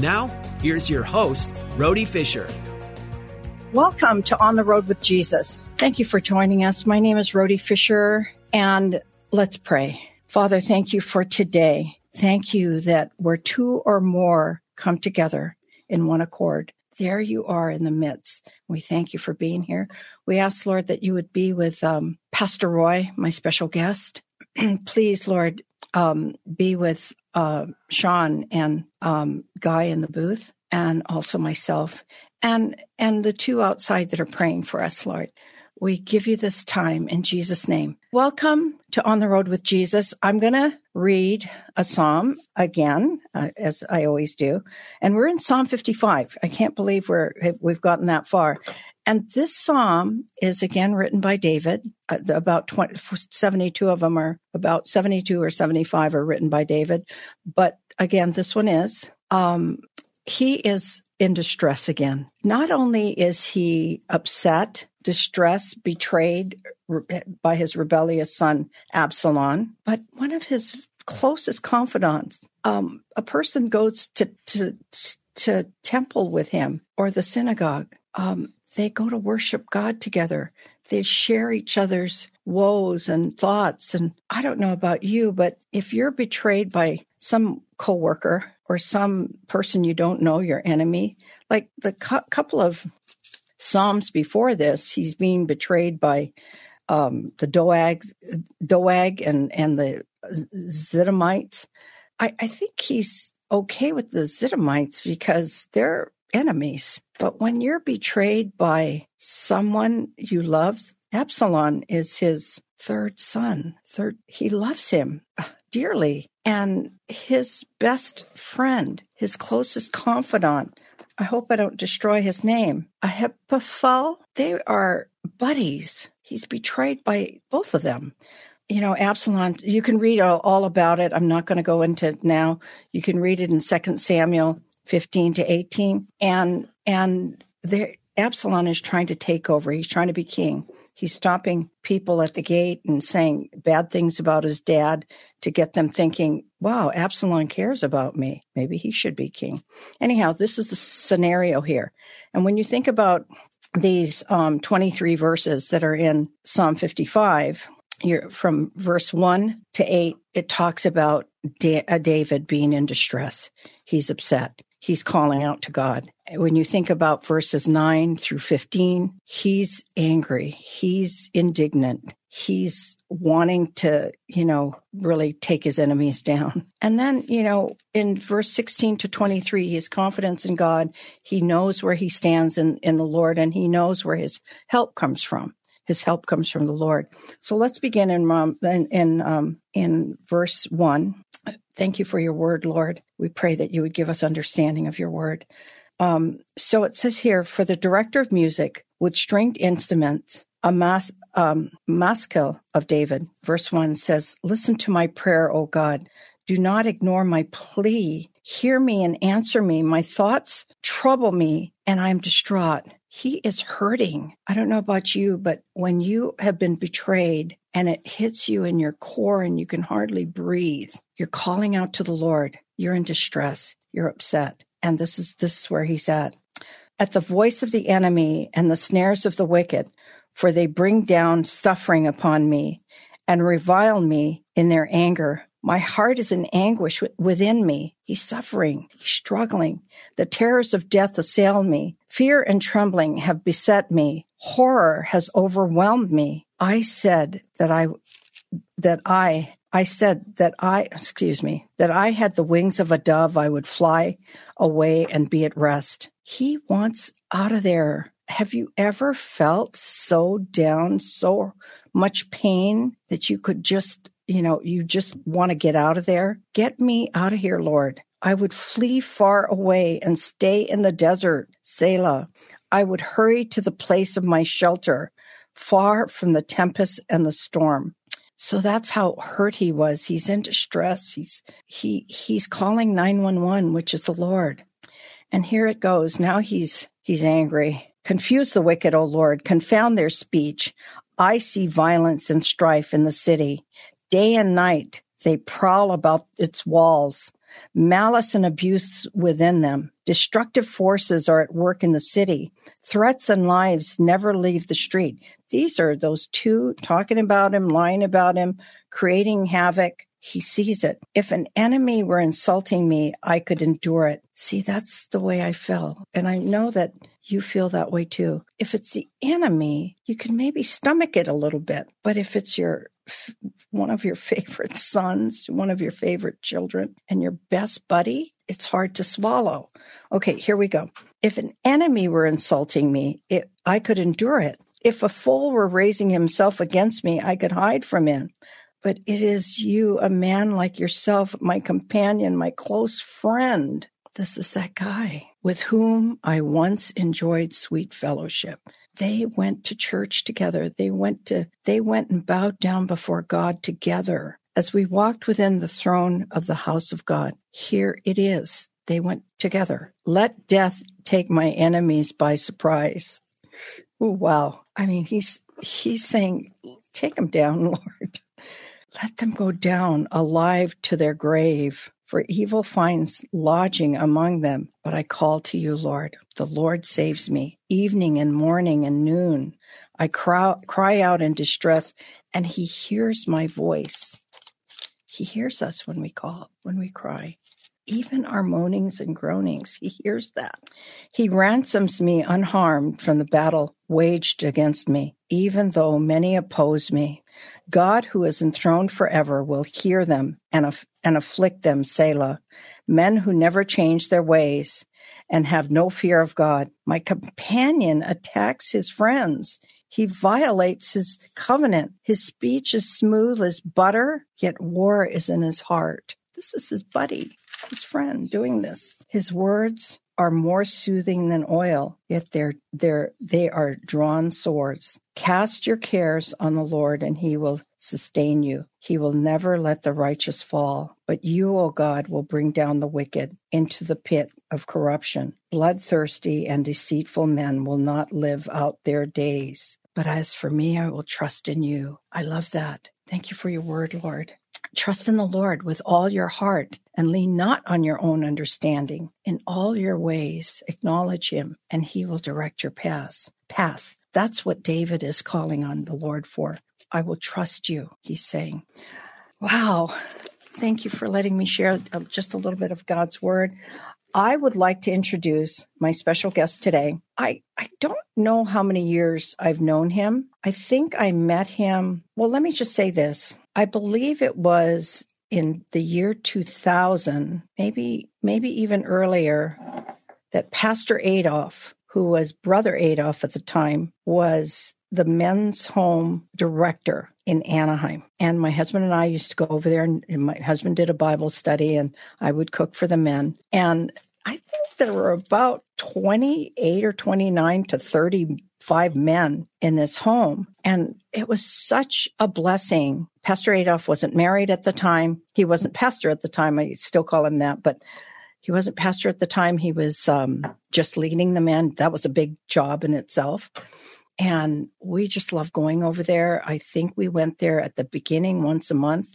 Now, here's your host, Rhody Fisher. Welcome to On the Rhode with Jesus. Thank you for joining us. My name is Rhody Fisher, and let's pray. Father, thank you for today. Thank you that where two or more come together in one accord, there you are in the midst. We thank you for being here. We ask, Lord, that you would be with um, Pastor Roy, my special guest. Please, Lord, um, be with uh, Sean and um, Guy in the booth, and also myself, and and the two outside that are praying for us, Lord. We give you this time in Jesus' name. Welcome to On the Rhode with Jesus. I'm going to read a psalm again, uh, as I always do, and we're in Psalm 55. I can't believe we're we've gotten that far. And this psalm is again written by David. Uh, about 20, 72 of them are about 72 or 75 are written by David. But again, this one is. Um, he is in distress again. Not only is he upset, distressed, betrayed by his rebellious son Absalom, but one of his closest confidants, um, a person goes to, to to temple with him or the synagogue. Um, they go to worship God together. They share each other's woes and thoughts. And I don't know about you, but if you're betrayed by some coworker or some person you don't know, your enemy, like the cu- couple of Psalms before this, he's being betrayed by um, the Doeg, Doeg and, and the Zidamites. I, I think he's okay with the Zidamites because they're enemies. But when you're betrayed by someone you love, Absalom is his third son. Third, he loves him uh, dearly. And his best friend, his closest confidant, I hope I don't destroy his name, Ahithophel, they are buddies. He's betrayed by both of them you know absalom you can read all, all about it i'm not going to go into it now you can read it in Second samuel 15 to 18 and and there absalom is trying to take over. He's trying to be king. He's stopping people at the gate and saying bad things about his dad to get them thinking wow absalom cares about me. Maybe he should be king. Anyhow this is the scenario here. And when you think about these um, 23 verses that are in psalm 55 you're, from verse 1 to 8, it talks about da- uh, David being in distress. He's upset. He's calling out to God. When you think about verses 9 through 15, he's angry. He's indignant. He's wanting to, you know, really take his enemies down. And then, you know, in verse 16 to 23, his confidence in God, he knows where he stands in, in the Lord and he knows where his help comes from his help comes from the Lord. So let's begin in in in, um, in verse one. Thank you for your word, Lord. We pray that you would give us understanding of your word. Um, so it says here, for the director of music with stringed instruments, a mas- um, maskil of David. Verse one says, "Listen to my prayer, O God. Do not ignore my plea. Hear me and answer me. My thoughts trouble me, and I am distraught." he is hurting. I don't know about you, but when you have been betrayed and it hits you in your core and you can hardly breathe, you're calling out to the Lord. You're in distress. You're upset. And this is, this is where he's at. At the voice of the enemy and the snares of the wicked, for they bring down suffering upon me and revile me in their anger. My heart is in anguish within me. He's suffering. He's struggling. The terrors of death assail me. Fear and trembling have beset me. Horror has overwhelmed me. I said that I, that I, I said that I, excuse me, that I had the wings of a dove. I would fly away and be at rest. He wants out of there. Have you ever felt so down, so much pain that you could just you know, you just want to get out of there. Get me out of here, Lord. I would flee far away and stay in the desert, Selah. I would hurry to the place of my shelter, far from the tempest and the storm. So that's how hurt he was. He's in distress. He's he he's calling 911, which is the Lord. And here it goes. Now he's he's angry. Confuse the wicked, O Lord, confound their speech. I see violence and strife in the city. Day and night they prowl about its walls, malice and abuse within them. Destructive forces are at work in the city. Threats and lives never leave the street. These are those two talking about him, lying about him, creating havoc. He sees it. If an enemy were insulting me, I could endure it. See, that's the way I feel. And I know that you feel that way too. If it's the enemy, you can maybe stomach it a little bit. But if it's your one of your favorite sons, one of your favorite children, and your best buddy, it's hard to swallow. Okay, here we go. If an enemy were insulting me, it, I could endure it. If a fool were raising himself against me, I could hide from him. But it is you, a man like yourself, my companion, my close friend. This is that guy with whom I once enjoyed sweet fellowship they went to church together. They went to, they went and bowed down before God together. As we walked within the throne of the house of God, here it is. They went together. Let death take my enemies by surprise. Ooh, wow. I mean, he's, he's saying, take them down, Lord. Let them go down alive to their grave for evil finds lodging among them. But I call to you, Lord. The Lord saves me. Evening and morning and noon, I cry, cry out in distress, and he hears my voice. He hears us when we call, when we cry. Even our moanings and groanings, he hears that. He ransoms me unharmed from the battle waged against me, even though many oppose me. God, who is enthroned forever, will hear them and, aff- and afflict them, Selah. Men who never change their ways and have no fear of God. My companion attacks his friends. He violates his covenant. His speech is smooth as butter, yet war is in his heart. This is his buddy, his friend doing this. His words are more soothing than oil, yet they're, they're, they are drawn swords. Cast your cares on the Lord, and he will sustain you. He will never let the righteous fall, but you, O God, will bring down the wicked into the pit of corruption. Bloodthirsty and deceitful men will not live out their days. But as for me, I will trust in you. I love that. Thank you for your word, Lord. Trust in the Lord with all your heart and lean not on your own understanding. In all your ways, acknowledge him and he will direct your path. Path. That's what David is calling on the Lord for. I will trust you, he's saying. Wow. Thank you for letting me share uh, just a little bit of God's word. I would like to introduce my special guest today. I, I don't know how many years I've known him. I think I met him. Well, let me just say this. I believe it was in the year 2000, maybe, maybe even earlier, that Pastor Adolf, who was Brother Adolf at the time, was the men's home director in Anaheim. And my husband and I used to go over there, and my husband did a Bible study, and I would cook for the men. And I think there were about 28 or 29 to 35 men in this home. And it was such a blessing. Pastor Adolf wasn't married at the time. He wasn't pastor at the time. I still call him that, but he wasn't pastor at the time. He was um, just leading the men. That was a big job in itself. And we just love going over there. I think we went there at the beginning once a month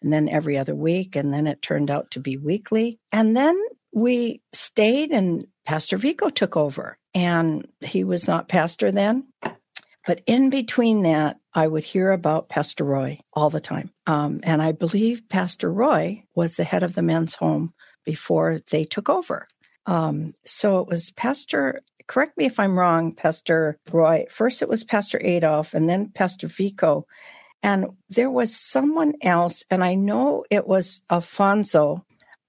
and then every other week. And then it turned out to be weekly. And then we stayed and Pastor Vico took over and he was not pastor then. But in between that, I would hear about Pastor Roy all the time. Um, and I believe Pastor Roy was the head of the men's home before they took over. Um, so it was Pastor, correct me if I'm wrong, Pastor Roy. First it was Pastor Adolf and then Pastor Vico. And there was someone else, and I know it was Alfonso,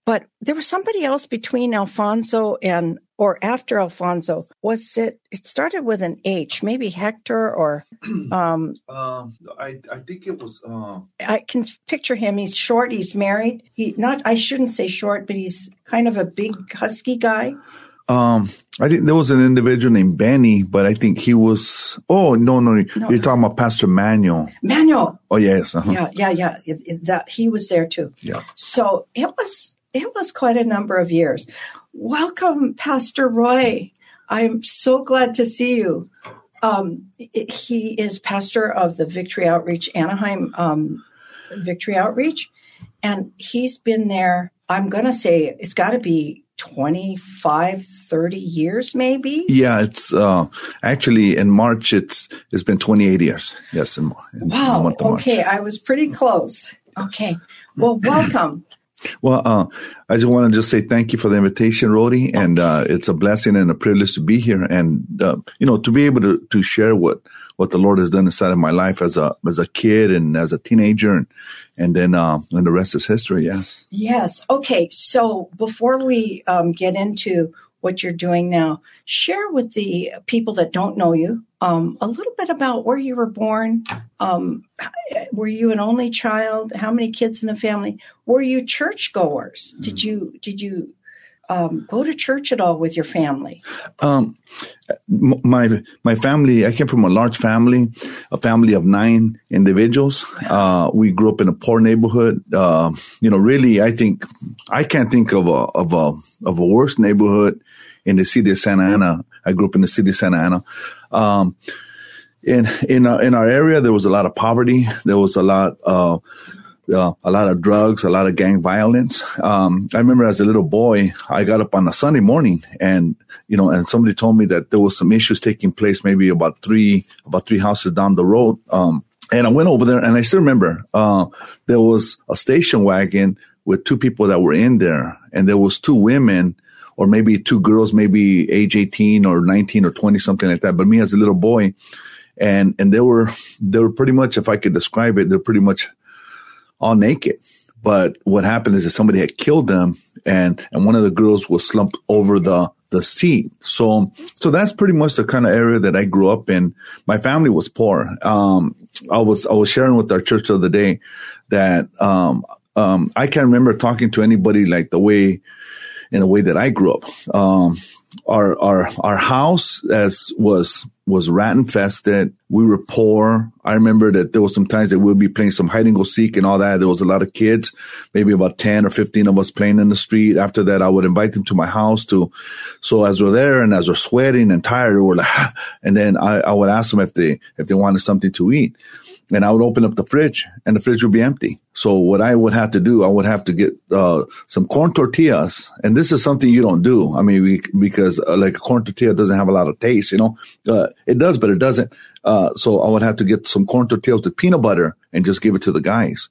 but there was somebody else between Alfonso and or after Alfonso. Was it? It started with an H, maybe Hector or. Um, uh, I I think it was. Uh... I can picture him. He's short. He's married. He not. I shouldn't say short, but he's kind of a big husky guy. Um, I think there was an individual named Benny, but I think he was. Oh no, no, no. you're talking about Pastor Manuel. Manuel. Oh yes. Uh-huh. Yeah, yeah, yeah. It, it, that he was there too. Yes. So it was it was quite a number of years. Welcome, Pastor Roy. I'm so glad to see you. Um, he is pastor of the Victory Outreach Anaheim um, Victory Outreach, and he's been there. I'm going to say it's got to be 25 30 years maybe? Yeah it's uh actually in march it's it's been 28 years. Yes in, in wow okay i was pretty close. Okay well welcome well, uh, I just want to just say thank you for the invitation, Rhody, and uh, it's a blessing and a privilege to be here, and uh, you know to be able to to share what what the Lord has done inside of my life as a as a kid and as a teenager, and and then uh, and the rest is history. Yes. Yes. Okay. So before we um, get into what you're doing now, share with the people that don't know you um, a little bit about where you were born. Um, were you an only child? How many kids in the family? Were you churchgoers? Did mm. you did you um, go to church at all with your family? Um, my my family. I came from a large family, a family of nine individuals. Uh, we grew up in a poor neighborhood. Uh, you know, really, I think I can't think of a of a of a worse neighborhood in the city of Santa Ana. I grew up in the city of Santa Ana. Um, in in our, in our area, there was a lot of poverty. There was a lot uh, uh, a lot of drugs, a lot of gang violence. Um, I remember as a little boy, I got up on a Sunday morning, and you know, and somebody told me that there was some issues taking place, maybe about three about three houses down the road. Um, and I went over there, and I still remember uh, there was a station wagon with two people that were in there, and there was two women or maybe two girls, maybe age 18 or 19 or 20, something like that. But me as a little boy, and, and they were, they were pretty much, if I could describe it, they're pretty much all naked. But what happened is that somebody had killed them and, and one of the girls was slumped over the, the seat. So, so that's pretty much the kind of area that I grew up in. My family was poor. Um, I was, I was sharing with our church the other day that, um, um, I can't remember talking to anybody like the way in the way that I grew up. Um, our our our house as was was rat infested. We were poor. I remember that there was some times that we'd be playing some hide and go seek and all that. There was a lot of kids, maybe about 10 or 15 of us playing in the street. After that, I would invite them to my house to, so as we're there and as we're sweating and tired, we're like, and then I, I would ask them if they, if they wanted something to eat and I would open up the fridge and the fridge would be empty. So what I would have to do, I would have to get uh, some corn tortillas, and this is something you don't do. I mean, we, because uh, like a corn tortilla doesn't have a lot of taste, you know. Uh, it does, but it doesn't. Uh, so I would have to get some corn tortillas with peanut butter and just give it to the guys.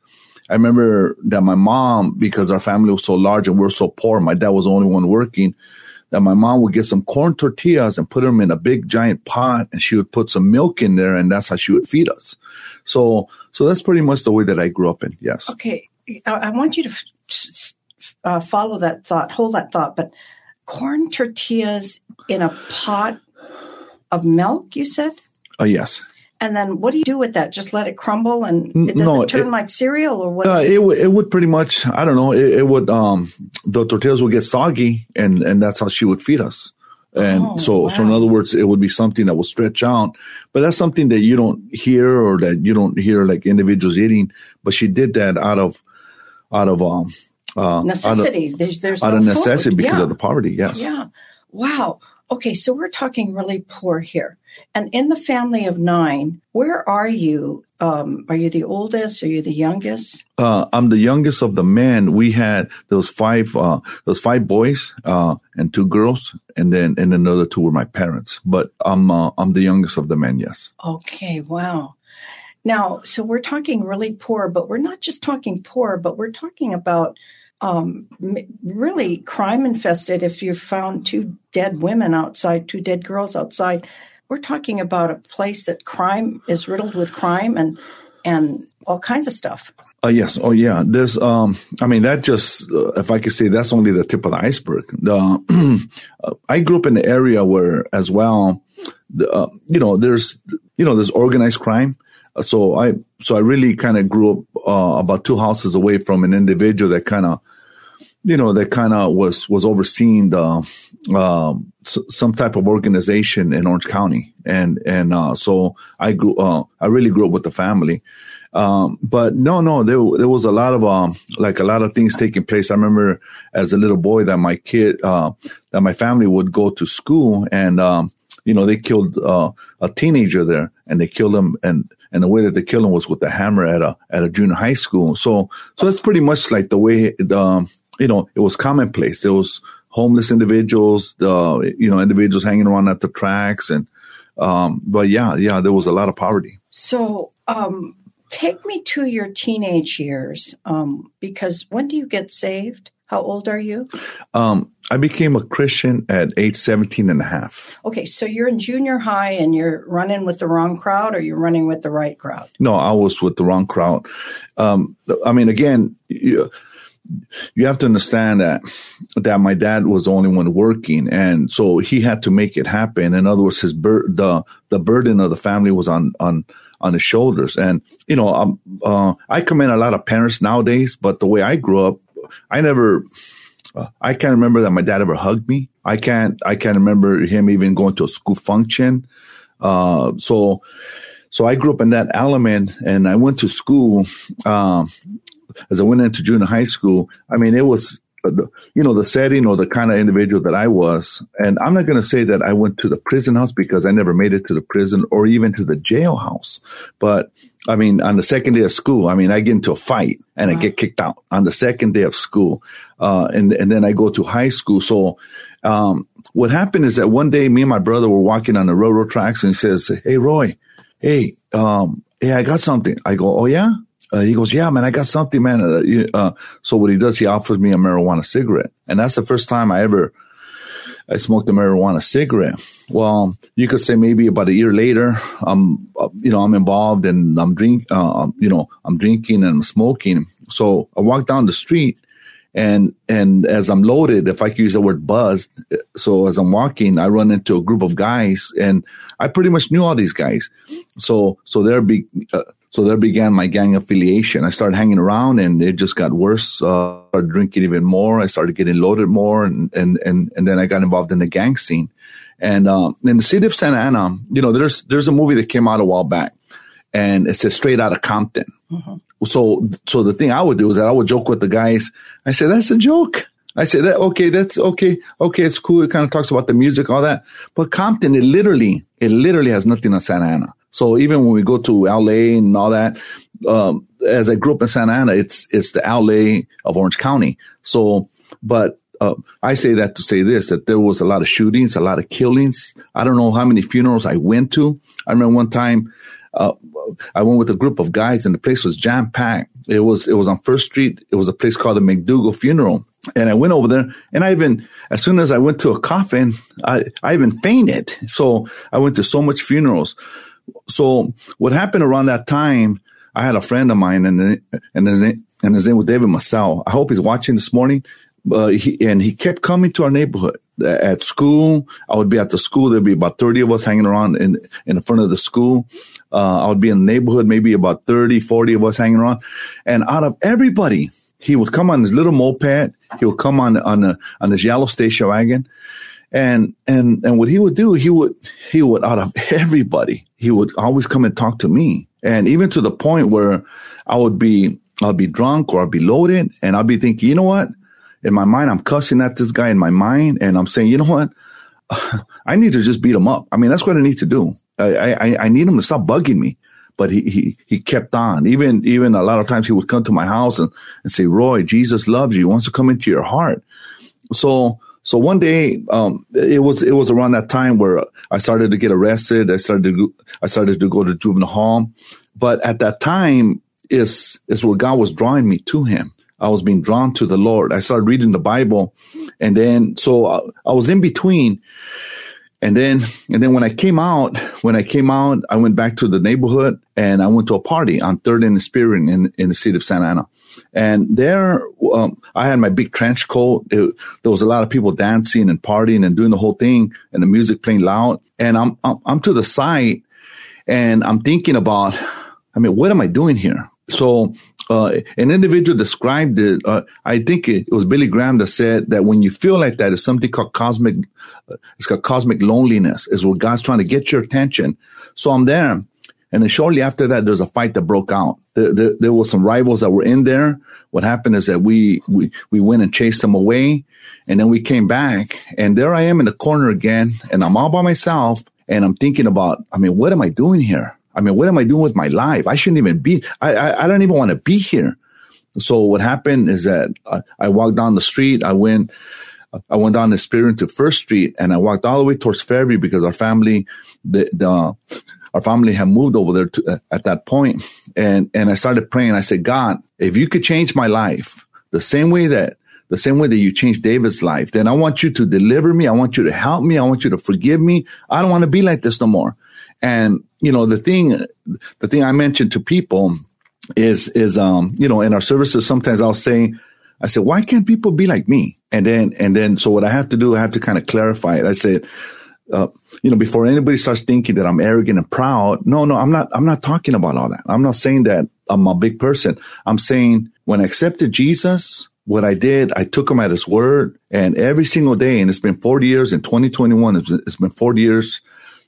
I remember that my mom, because our family was so large and we we're so poor, my dad was the only one working that my mom would get some corn tortillas and put them in a big giant pot and she would put some milk in there and that's how she would feed us. So, so that's pretty much the way that I grew up in. Yes. Okay. I, want you to uh, follow that thought, hold that thought, but corn tortillas in a pot of milk, you said? Oh, uh, yes. And then what do you do with that? Just let it crumble and it does no, it turn it, like cereal or what? Uh, it, would it would pretty much I don't know it, it, would um the tortillas would get soggy and and that's how she would feed us. And oh, so wow. so in other words it would be something that will stretch out. But that's something that you don't hear or that you don't hear like individuals eating. But she did that out of out of um uh, necessity. Out of, there's, there's out no of necessity food. because yeah. of the poverty. Yes. Yeah. Wow. Okay, so we're talking really poor here. And in the family of nine, where are you? Um, are you the oldest? Are you the youngest? Uh, I'm the youngest of the men. We had those five, uh, those five boys, uh, and two girls, and then and another two were my parents. But I'm uh, I'm the youngest of the men. Yes. Okay. Wow. Now, so we're talking really poor, but we're not just talking poor, but we're talking about um, really crime infested. If you found two dead women outside, two dead girls outside, we're talking about a place that crime is riddled with crime and and all kinds of stuff. Uh, yes. Oh, yeah. There's, um, I mean, that just, uh, if I could say, that's only the tip of the iceberg. The, uh, I grew up in the area where, as well, the, uh, you know, there's, you know, there's organized crime. So I, so I really kind of grew up uh, about two houses away from an individual that kind of, you know, that kind of was was overseeing the um, some type of organization in Orange County, and and uh, so I grew, uh, I really grew up with the family. Um, but no, no, there, there was a lot of, um, like a lot of things taking place. I remember as a little boy that my kid, uh, that my family would go to school and, um, you know, they killed, uh, a teenager there and they killed him and, and the way that they killed him was with a hammer at a, at a junior high school. So, so that's pretty much like the way, um, you know, it was commonplace. There was homeless individuals, uh, you know, individuals hanging around at the tracks and, um, but yeah, yeah, there was a lot of poverty. So, um, Take me to your teenage years, um, because when do you get saved? How old are you? Um, I became a Christian at age 17 and a half. Okay, so you're in junior high and you're running with the wrong crowd or you're running with the right crowd? No, I was with the wrong crowd. Um, I mean, again, you, you have to understand that that my dad was the only one working, and so he had to make it happen. In other words, his bur- the the burden of the family was on on on his shoulders. And, you know, um, uh, I commend a lot of parents nowadays, but the way I grew up, I never, uh, I can't remember that my dad ever hugged me. I can't, I can't remember him even going to a school function. Uh, so, so I grew up in that element and I went to school, um, as I went into junior high school. I mean, it was, you know, the setting or the kind of individual that I was. And I'm not going to say that I went to the prison house because I never made it to the prison or even to the jailhouse. But I mean, on the second day of school, I mean, I get into a fight and wow. I get kicked out on the second day of school. Uh, and, and then I go to high school. So, um, what happened is that one day me and my brother were walking on the railroad tracks and he says, Hey, Roy, hey, um, hey, I got something. I go, Oh yeah? Uh, he goes, yeah, man, I got something, man. Uh, you, uh, so what he does, he offers me a marijuana cigarette. And that's the first time I ever, I smoked a marijuana cigarette. Well, you could say maybe about a year later, I'm, uh, you know, I'm involved and I'm drink, uh, um, you know, I'm drinking and I'm smoking. So I walk down the street and, and as I'm loaded, if I could use the word buzzed, so as I'm walking, I run into a group of guys and I pretty much knew all these guys. So, so they're big, uh, so there began my gang affiliation. I started hanging around and it just got worse. Uh, I started drinking even more. I started getting loaded more and, and, and, and then I got involved in the gang scene. And, um, in the city of Santa Ana, you know, there's, there's a movie that came out a while back and it says straight out of Compton. Mm-hmm. So, so the thing I would do is that I would joke with the guys. I said, that's a joke. I said that, okay, that's okay. Okay. It's cool. It kind of talks about the music, all that. But Compton, it literally, it literally has nothing on Santa Ana. So even when we go to LA and all that, um, as I grew up in Santa Ana, it's it's the LA of Orange County. So, but uh, I say that to say this: that there was a lot of shootings, a lot of killings. I don't know how many funerals I went to. I remember one time uh, I went with a group of guys, and the place was jam packed. It was it was on First Street. It was a place called the McDougal Funeral, and I went over there, and I even as soon as I went to a coffin, I I even fainted. So I went to so much funerals so what happened around that time, I had a friend of mine and, and his name, and his name was David Massell. I hope he's watching this morning. Uh, he, and he kept coming to our neighborhood at school. I would be at the school. There'd be about 30 of us hanging around in, in front of the school. Uh, I would be in the neighborhood, maybe about 30, 40 of us hanging around. And out of everybody, he would come on his little moped. He would come on, on, a, on his yellow station wagon and, and, and what he would do, he would, he would, out of everybody, he would always come and talk to me. And even to the point where I would be, I'll be drunk or I'll be loaded and I'll be thinking, you know what? In my mind, I'm cussing at this guy in my mind and I'm saying, you know what? I need to just beat him up. I mean, that's what I need to do. I, I, I need him to stop bugging me. But he, he, he kept on. Even, even a lot of times he would come to my house and, and say, Roy, Jesus loves you. He wants to come into your heart. So, so one day, um, it was it was around that time where I started to get arrested. I started to I started to go to juvenile hall, but at that time is is where God was drawing me to Him. I was being drawn to the Lord. I started reading the Bible, and then so I, I was in between. And then, and then when I came out, when I came out, I went back to the neighborhood and I went to a party on Third and Spirit in, in the city of Santa Ana. And there, um, I had my big trench coat. It, there was a lot of people dancing and partying and doing the whole thing and the music playing loud. And I'm, I'm, I'm to the side and I'm thinking about, I mean, what am I doing here? So uh, an individual described it. Uh, I think it, it, was Billy Graham that said that when you feel like that, it's something called cosmic. Uh, it's called cosmic loneliness. Is where God's trying to get your attention. So I'm there, and then shortly after that, there's a fight that broke out. There, there, there were some rivals that were in there. What happened is that we we we went and chased them away, and then we came back, and there I am in the corner again, and I'm all by myself, and I'm thinking about, I mean, what am I doing here? I mean, what am I doing with my life? I shouldn't even be, I, I, I don't even want to be here. So what happened is that I, I, walked down the street. I went, I went down the Spirit to First Street and I walked all the way towards Fairview because our family, the, the, our family had moved over there to, uh, at that point. And, and I started praying. I said, God, if you could change my life the same way that the same way that you changed David's life, then I want you to deliver me. I want you to help me. I want you to forgive me. I don't want to be like this no more. And, you know, the thing, the thing I mentioned to people is, is, um, you know, in our services, sometimes I'll say, I said, why can't people be like me? And then, and then, so what I have to do, I have to kind of clarify it. I said, uh, you know, before anybody starts thinking that I'm arrogant and proud, no, no, I'm not, I'm not talking about all that. I'm not saying that I'm a big person. I'm saying when I accepted Jesus, what I did, I took him at his word and every single day, and it's been 40 years in 2021, it's been 40 years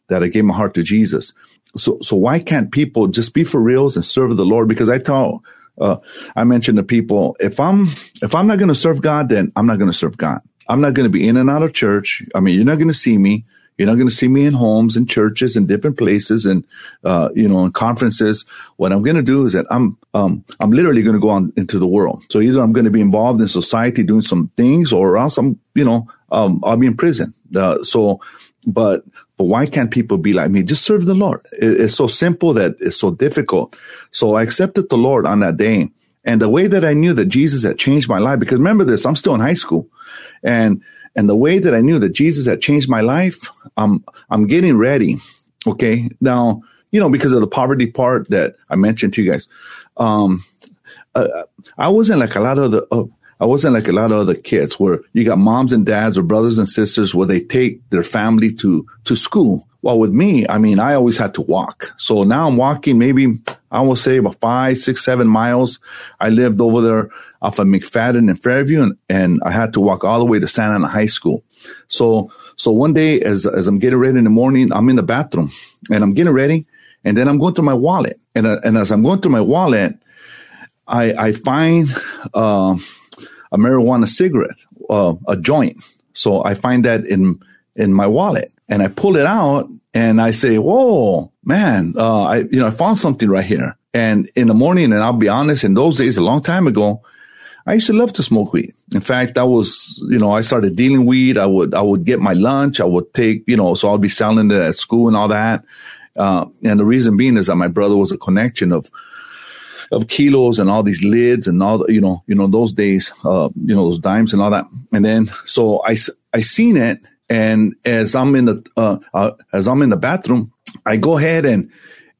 that I gave my heart to Jesus. So, so why can't people just be for reals and serve the Lord? Because I tell, uh, I mentioned to people, if I'm, if I'm not going to serve God, then I'm not going to serve God. I'm not going to be in and out of church. I mean, you're not going to see me. You're not going to see me in homes and churches and different places and, uh, you know, in conferences. What I'm going to do is that I'm, um, I'm literally going to go on into the world. So either I'm going to be involved in society doing some things or else I'm, you know, um, I'll be in prison. Uh, so, but but why can't people be like me? Just serve the Lord. It's so simple that it's so difficult. So I accepted the Lord on that day. And the way that I knew that Jesus had changed my life, because remember this, I'm still in high school. And, and the way that I knew that Jesus had changed my life, I'm, I'm getting ready. Okay. Now, you know, because of the poverty part that I mentioned to you guys, um, uh, I wasn't like a lot of the, uh, I wasn't like a lot of other kids where you got moms and dads or brothers and sisters where they take their family to, to school. Well, with me, I mean, I always had to walk. So now I'm walking maybe, I will say about five, six, seven miles. I lived over there off of McFadden and Fairview and, and I had to walk all the way to Santa Ana High School. So, so one day as, as I'm getting ready in the morning, I'm in the bathroom and I'm getting ready and then I'm going through my wallet. And, uh, and as I'm going through my wallet, I, I find, uh, a marijuana cigarette, uh, a joint. So I find that in in my wallet, and I pull it out, and I say, "Whoa, man! Uh, I you know I found something right here." And in the morning, and I'll be honest, in those days, a long time ago, I used to love to smoke weed. In fact, I was, you know, I started dealing weed. I would, I would get my lunch. I would take, you know, so I'll be selling it at school and all that. Uh, and the reason being is that my brother was a connection of of kilos and all these lids and all, you know, you know, those days, uh, you know, those dimes and all that. And then, so I, I seen it. And as I'm in the, uh, uh, as I'm in the bathroom, I go ahead and,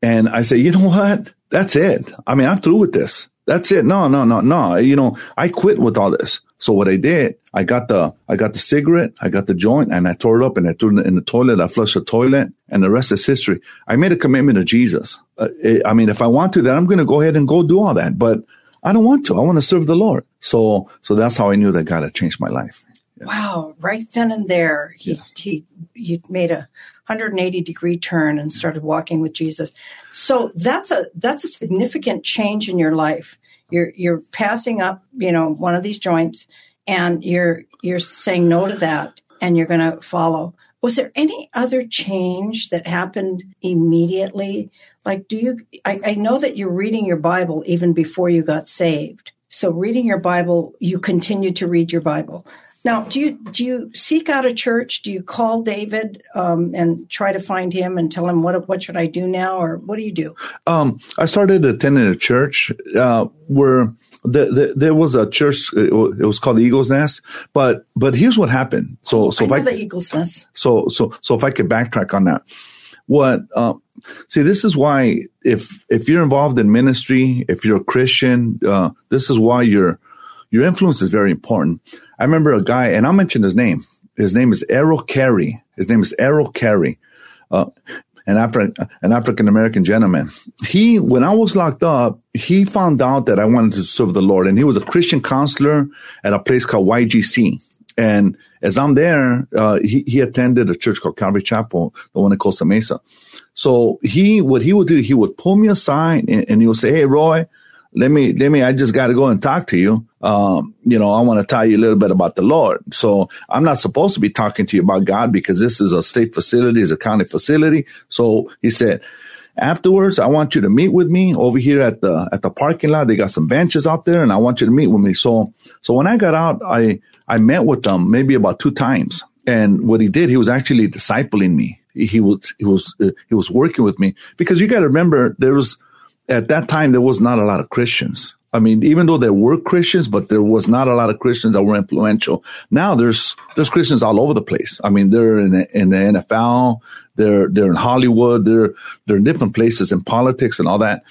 and I say, you know what? That's it. I mean, I'm through with this. That's it. No, no, no, no. You know, I quit with all this. So what I did, I got the, I got the cigarette, I got the joint and I tore it up and I threw it in the toilet. I flushed the toilet and the rest is history. I made a commitment to Jesus. Uh, I mean, if I want to, then I'm going to go ahead and go do all that, but I don't want to. I want to serve the Lord. So, so that's how I knew that God had changed my life. Wow. Right then and there, he, yes. he, you made a 180 degree turn and started walking with Jesus. So that's a, that's a significant change in your life you're you're passing up, you know, one of these joints and you're you're saying no to that and you're going to follow. Was there any other change that happened immediately? Like, do you, I, I know that you're reading your Bible even before you got saved. So reading your Bible, you continue to read your Bible. Now, do you do you seek out a church? Do you call David um, and try to find him and tell him what what should I do now, or what do you do? Um, I started attending a church uh, where the, the, there was a church. It was called the Eagles Nest. But but here's what happened. So so I if I the Eagles Nest. so so so if I could backtrack on that, what uh, see this is why if if you're involved in ministry, if you're a Christian, uh, this is why your your influence is very important. I remember a guy, and I'll mention his name. His name is Errol Carey. His name is Errol Carey. Uh, an, Afri- an African American gentleman. He, when I was locked up, he found out that I wanted to serve the Lord, and he was a Christian counselor at a place called YGC. And as I'm there, uh, he, he attended a church called Calvary Chapel, the one in Costa Mesa. So he, what he would do, he would pull me aside and, and he would say, Hey, Roy, let me, let me, I just got to go and talk to you. Um, you know, I want to tell you a little bit about the Lord. So I'm not supposed to be talking to you about God because this is a state facility, it's a county facility. So he said, afterwards, I want you to meet with me over here at the, at the parking lot. They got some benches out there and I want you to meet with me. So, so when I got out, I, I met with them maybe about two times. And what he did, he was actually discipling me. He was, he was, uh, he was working with me because you got to remember there was, at that time, there was not a lot of Christians. I mean, even though there were Christians, but there was not a lot of Christians that were influential. Now there's there's Christians all over the place. I mean, they're in the, in the NFL, they're they're in Hollywood, they're they're in different places in politics and all that.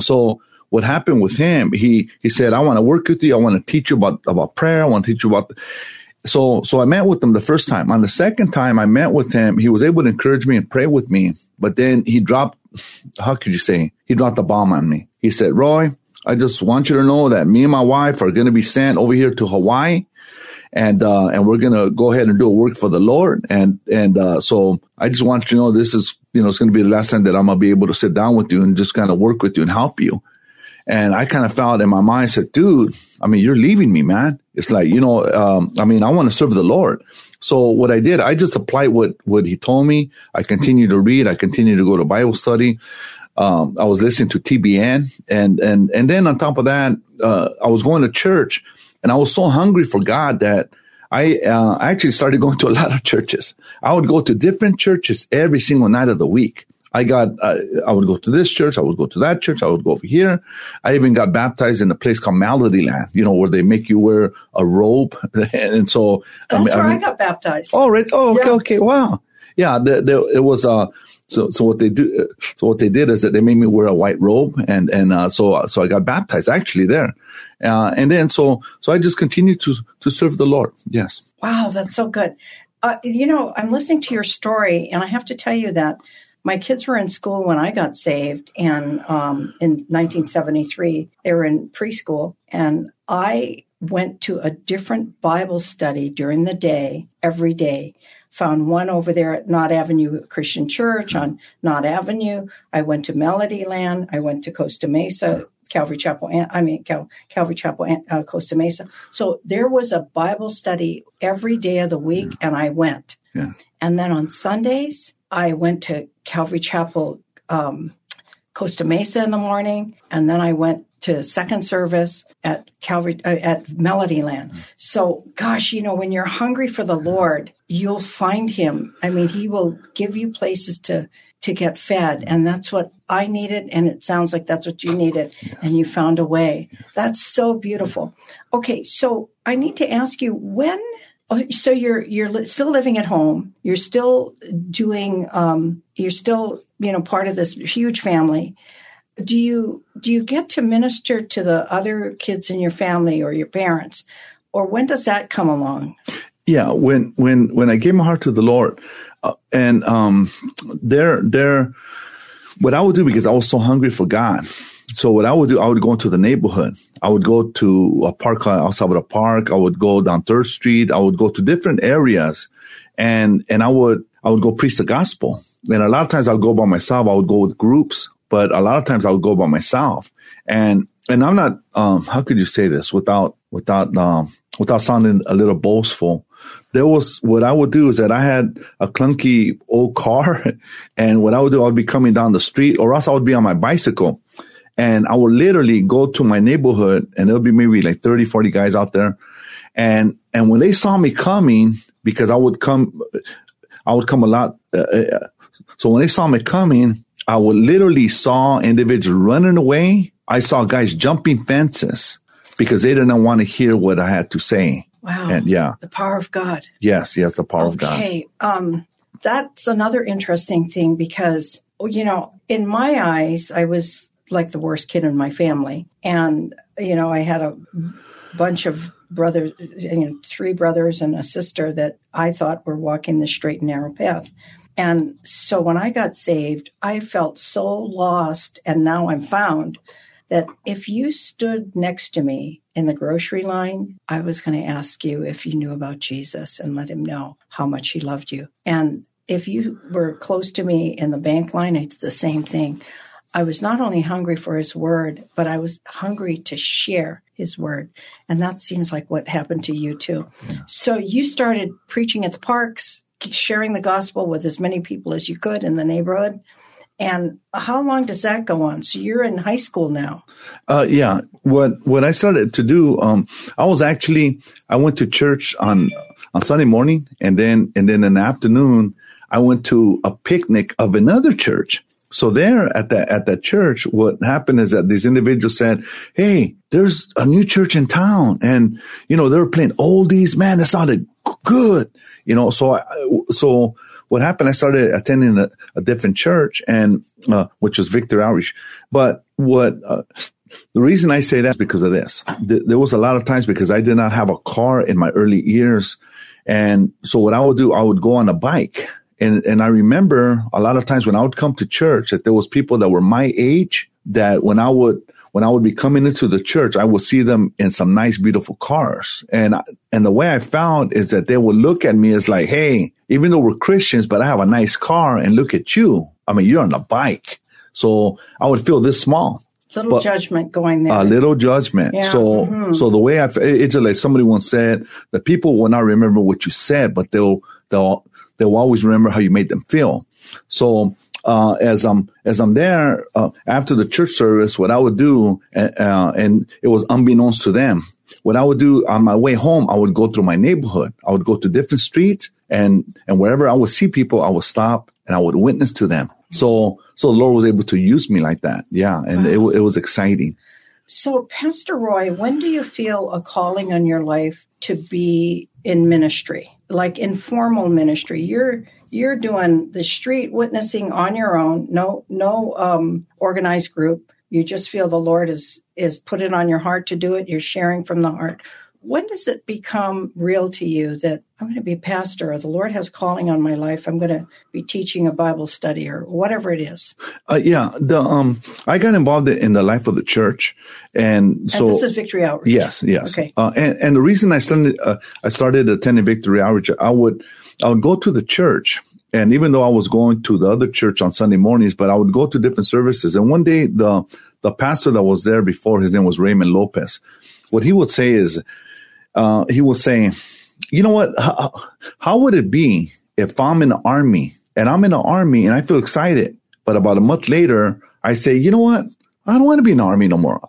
So what happened with him? He he said, "I want to work with you. I want to teach you about about prayer. I want to teach you about." The, so so I met with him the first time. On the second time I met with him, he was able to encourage me and pray with me. But then he dropped. How could you say? He dropped the bomb on me. He said, "Roy." I just want you to know that me and my wife are going to be sent over here to Hawaii, and uh, and we're going to go ahead and do a work for the Lord. And and uh, so I just want you to know this is you know it's going to be the last time that I'm going to be able to sit down with you and just kind of work with you and help you. And I kind of felt in my mind, said, dude, I mean, you're leaving me, man. It's like, you know, um, I mean, I want to serve the Lord. So what I did, I just applied what, what he told me. I continued to read. I continued to go to Bible study. Um, I was listening to TBN and, and, and then on top of that, uh, I was going to church and I was so hungry for God that I, uh, I actually started going to a lot of churches. I would go to different churches every single night of the week. I got, uh, I would go to this church. I would go to that church. I would go over here. I even got baptized in a place called Melody Land, you know, where they make you wear a robe. and so, That's I mean, where I, I, got baptized. oh, right. Oh, okay. Yeah. Okay. Wow. Yeah. The, the, it was, uh, so, so what they do, so what they did is that they made me wear a white robe and, and, uh, so, so I got baptized actually there. Uh, and then so, so I just continued to, to serve the Lord. Yes. Wow, that's so good. Uh, you know, I'm listening to your story, and I have to tell you that my kids were in school when I got saved, and um, in 1973, they were in preschool, and I went to a different Bible study during the day every day. Found one over there at Knott Avenue Christian Church on Knott Avenue. I went to Melody Land. I went to Costa Mesa, Calvary Chapel. I mean Cal- Calvary Chapel, uh, Costa Mesa. So there was a Bible study every day of the week, and I went. Yeah. And then on Sundays, I went to Calvary Chapel, um, Costa Mesa in the morning, and then I went to second service at Calvary uh, at Melody Land. So, gosh, you know, when you're hungry for the Lord, you'll find Him. I mean, He will give you places to to get fed, and that's what I needed, and it sounds like that's what you needed, and you found a way. That's so beautiful. Okay, so I need to ask you when so you're you're still living at home. You're still doing. Um, you're still you know part of this huge family. Do you do you get to minister to the other kids in your family or your parents, or when does that come along? Yeah, when when when I gave my heart to the Lord, uh, and um, there there, what I would do because I was so hungry for God. So what I would do, I would go into the neighborhood. I would go to a park outside of a park. I would go down Third Street. I would go to different areas, and and I would I would go preach the gospel. And a lot of times I'll go by myself. I would go with groups, but a lot of times I would go by myself. And and I'm not um, how could you say this without without um, without sounding a little boastful there was what I would do is that I had a clunky old car, and what I would do, I would be coming down the street, or else I would be on my bicycle, and I would literally go to my neighborhood, and there'll be maybe like 30, 40 guys out there, And, and when they saw me coming, because I would come, I would come a lot. Uh, uh, so when they saw me coming, I would literally saw individuals running away. I saw guys jumping fences because they didn't want to hear what I had to say. Wow. And yeah. The power of God. Yes, yes, the power okay. of God. Okay. Um, that's another interesting thing because, you know, in my eyes, I was like the worst kid in my family. And, you know, I had a bunch of brothers, you know, three brothers and a sister that I thought were walking the straight and narrow path. And so when I got saved, I felt so lost and now I'm found that if you stood next to me in the grocery line, I was going to ask you if you knew about Jesus and let him know how much he loved you. And if you were close to me in the bank line, it's the same thing. I was not only hungry for his word, but I was hungry to share his word. And that seems like what happened to you too. Yeah. So you started preaching at the parks, sharing the gospel with as many people as you could in the neighborhood. And how long does that go on? So you're in high school now. Uh, yeah. What what I started to do, um, I was actually I went to church on on Sunday morning, and then and then in the afternoon I went to a picnic of another church. So there at that at that church, what happened is that these individuals said, "Hey, there's a new church in town, and you know they were playing oldies. Man, it sounded good. You know, so I, so." what happened, I started attending a, a different church and, uh, which was Victory Outreach. But what, uh, the reason I say that is because of this. Th- there was a lot of times because I did not have a car in my early years. And so what I would do, I would go on a bike. And, and I remember a lot of times when I would come to church that there was people that were my age that when I would, when I would be coming into the church, I would see them in some nice, beautiful cars. And, and the way I found is that they would look at me as like, Hey, even though we're Christians, but I have a nice car and look at you. I mean, you're on a bike. So I would feel this small. Little but judgment going there. A little judgment. Yeah. So, mm-hmm. so the way I, it's like somebody once said that people will not remember what you said, but they'll, they'll, they'll always remember how you made them feel. So, uh, as I'm as I'm there uh, after the church service, what I would do, uh, and it was unbeknownst to them, what I would do on my way home, I would go through my neighborhood. I would go to different streets, and and wherever I would see people, I would stop and I would witness to them. So so the Lord was able to use me like that. Yeah, and wow. it it was exciting. So, Pastor Roy, when do you feel a calling on your life to be in ministry, like informal ministry? You're you're doing the street witnessing on your own, no no um, organized group. You just feel the Lord is is put it on your heart to do it. You're sharing from the heart. When does it become real to you that I'm going to be a pastor or the Lord has calling on my life? I'm going to be teaching a Bible study or whatever it is. Uh, yeah, the um, I got involved in the life of the church, and so and this is Victory Outreach. Yes, yes. Okay. Uh, and, and the reason I started uh, I started attending Victory Outreach, I would I would go to the church. And even though I was going to the other church on Sunday mornings, but I would go to different services. And one day, the the pastor that was there before, his name was Raymond Lopez. What he would say is, uh, he would say, "You know what? How, how would it be if I'm in the army and I'm in the army and I feel excited, but about a month later, I say, you know what? I don't want to be in the army no more.